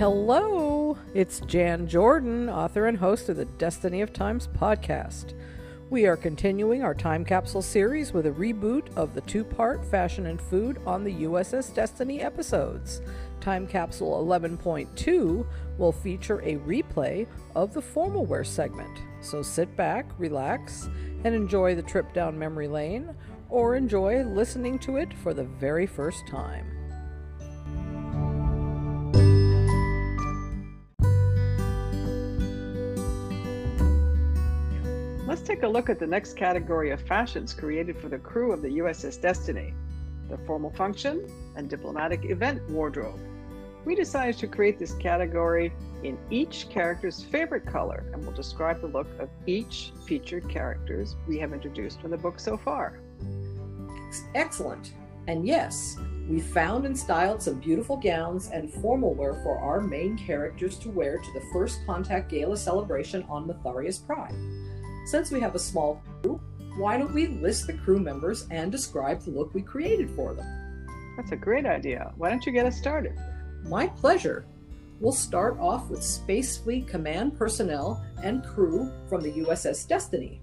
Hello, it's Jan Jordynn, author and host of the Destiny of Times podcast. We are continuing our time capsule series with a reboot of the two part Fashion and Food on the USS Destiny episodes. Time Capsule 11.2 will feature a replay of the formal wear segment. So sit back, relax, and enjoy the trip down memory lane, or enjoy listening to it for the very first time. Let's take a look at the next category of fashions created for the crew of the USS Destiny the formal function and diplomatic event wardrobe. We decided to create this category in each character's favorite color and will describe the look of each featured characters we have introduced in the book so far. Excellent. And yes, we found and styled some beautiful gowns and formal wear for our main characters to wear to the first contact gala celebration on Matharius Prime. Since we have a small crew, why don't we list the crew members and describe the look we created for them? That's a great idea. Why don't you get us started? My pleasure. We'll start off with Space Fleet Command personnel and crew from the USS Destiny.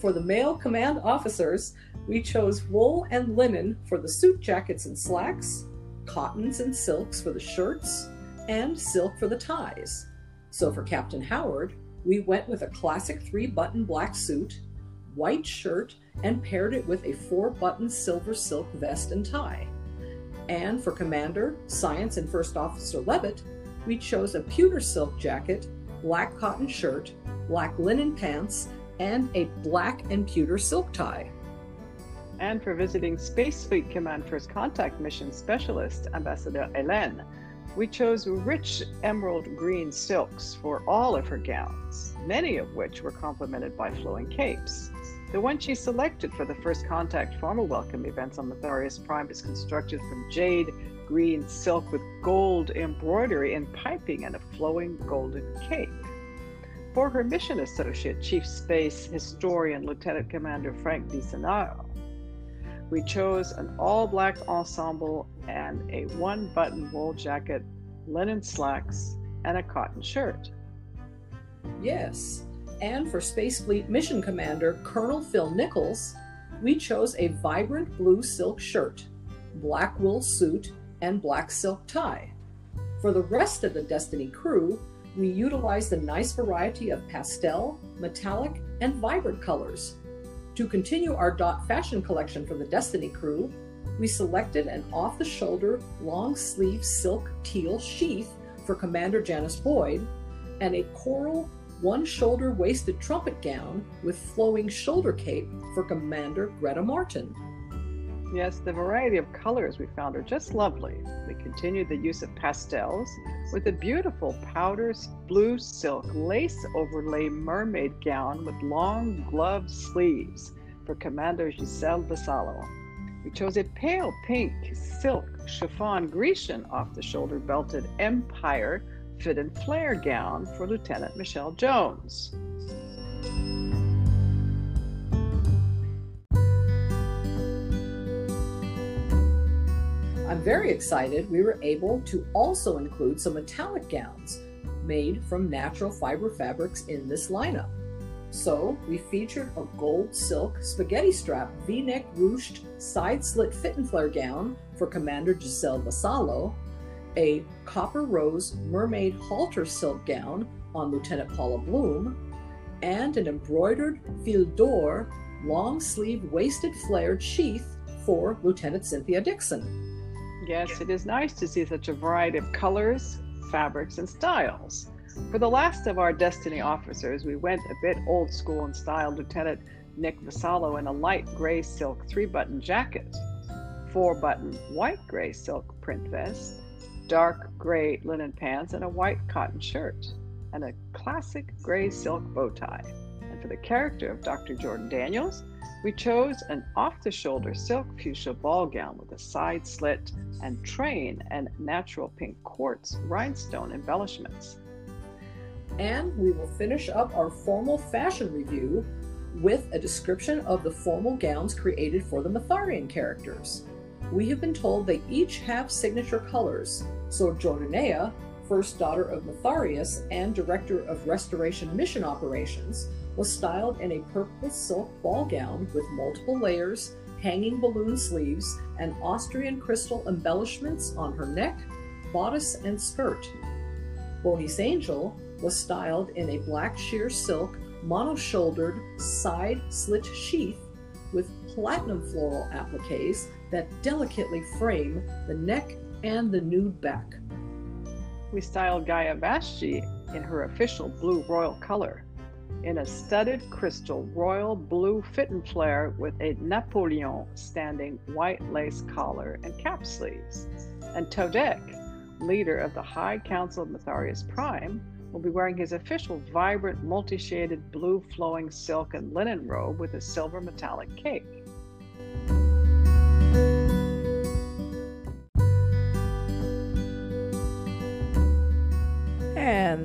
For the male command officers, we chose wool and linen for the suit jackets and slacks, cottons and silks for the shirts, and silk for the ties. So for Captain Howard, we went with a classic three button black suit, white shirt, and paired it with a four button silver silk vest and tie. And for Commander, Science, and First Officer Levitt, we chose a pewter silk jacket, black cotton shirt, black linen pants, and a black and pewter silk tie. And for visiting Space Fleet Command First Contact Mission Specialist, Ambassador Hélène, we chose rich emerald green silks for all of her gowns, many of which were complemented by flowing capes. The one she selected for the first contact formal welcome events on Matharius Prime is constructed from jade green silk with gold embroidery and piping and a flowing golden cape. For her mission associate, Chief Space Historian Lieutenant Commander Frank DiSanaro, we chose an all black ensemble and a one button wool jacket, linen slacks, and a cotton shirt. Yes, and for Space Fleet Mission Commander Colonel Phil Nichols, we chose a vibrant blue silk shirt, black wool suit, and black silk tie. For the rest of the Destiny crew, we utilized a nice variety of pastel, metallic, and vibrant colors to continue our dot fashion collection for the Destiny crew, we selected an off the shoulder long sleeve silk teal sheath for Commander Janice Boyd and a coral one shoulder waisted trumpet gown with flowing shoulder cape for Commander Greta Martin. Yes, the variety of colors we found are just lovely. We continued the use of pastels with a beautiful powder blue silk lace overlay mermaid gown with long glove sleeves for Commander Giselle Vassallo. We chose a pale pink silk chiffon Grecian off the shoulder belted Empire fit and flare gown for Lieutenant Michelle Jones. I'm very excited we were able to also include some metallic gowns made from natural fiber fabrics in this lineup. So we featured a gold silk spaghetti strap v-neck ruched side slit fit and flare gown for Commander Giselle Vassallo, a copper rose mermaid halter silk gown on Lieutenant Paula Bloom, and an embroidered fil d'or long sleeve waisted flared sheath for Lieutenant Cynthia Dixon. Yes, it is nice to see such a variety of colors, fabrics, and styles. For the last of our Destiny officers, we went a bit old school in style, Lieutenant Nick Vassallo in a light gray silk three button jacket, four button white gray silk print vest, dark gray linen pants, and a white cotton shirt, and a classic gray silk bow tie. And for the character of Dr. Jordan Daniels, we chose an off the shoulder silk fuchsia ball gown with a side slit and train and natural pink quartz rhinestone embellishments. And we will finish up our formal fashion review with a description of the formal gowns created for the Matharian characters. We have been told they each have signature colors, so Jordanea, first daughter of Matharius and director of restoration mission operations, was styled in a purple silk ball gown with multiple layers, hanging balloon sleeves, and Austrian crystal embellishments on her neck, bodice, and skirt. Boney's Angel was styled in a black sheer silk, mono shouldered, side slit sheath with platinum floral appliques that delicately frame the neck and the nude back. We styled Gaia Vashti in her official blue royal color, in a studded crystal royal blue fit and flare with a Napoleon standing white lace collar and cap sleeves. And Todek, leader of the High Council of Matharius Prime, will be wearing his official vibrant multi shaded blue flowing silk and linen robe with a silver metallic cape.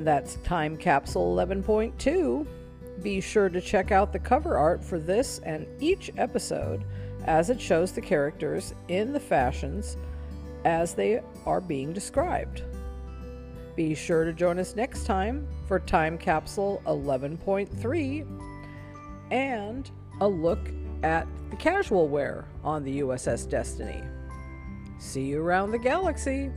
That's Time Capsule 11.2. Be sure to check out the cover art for this and each episode as it shows the characters in the fashions as they are being described. Be sure to join us next time for Time Capsule 11.3 and a look at the casual wear on the USS Destiny. See you around the galaxy!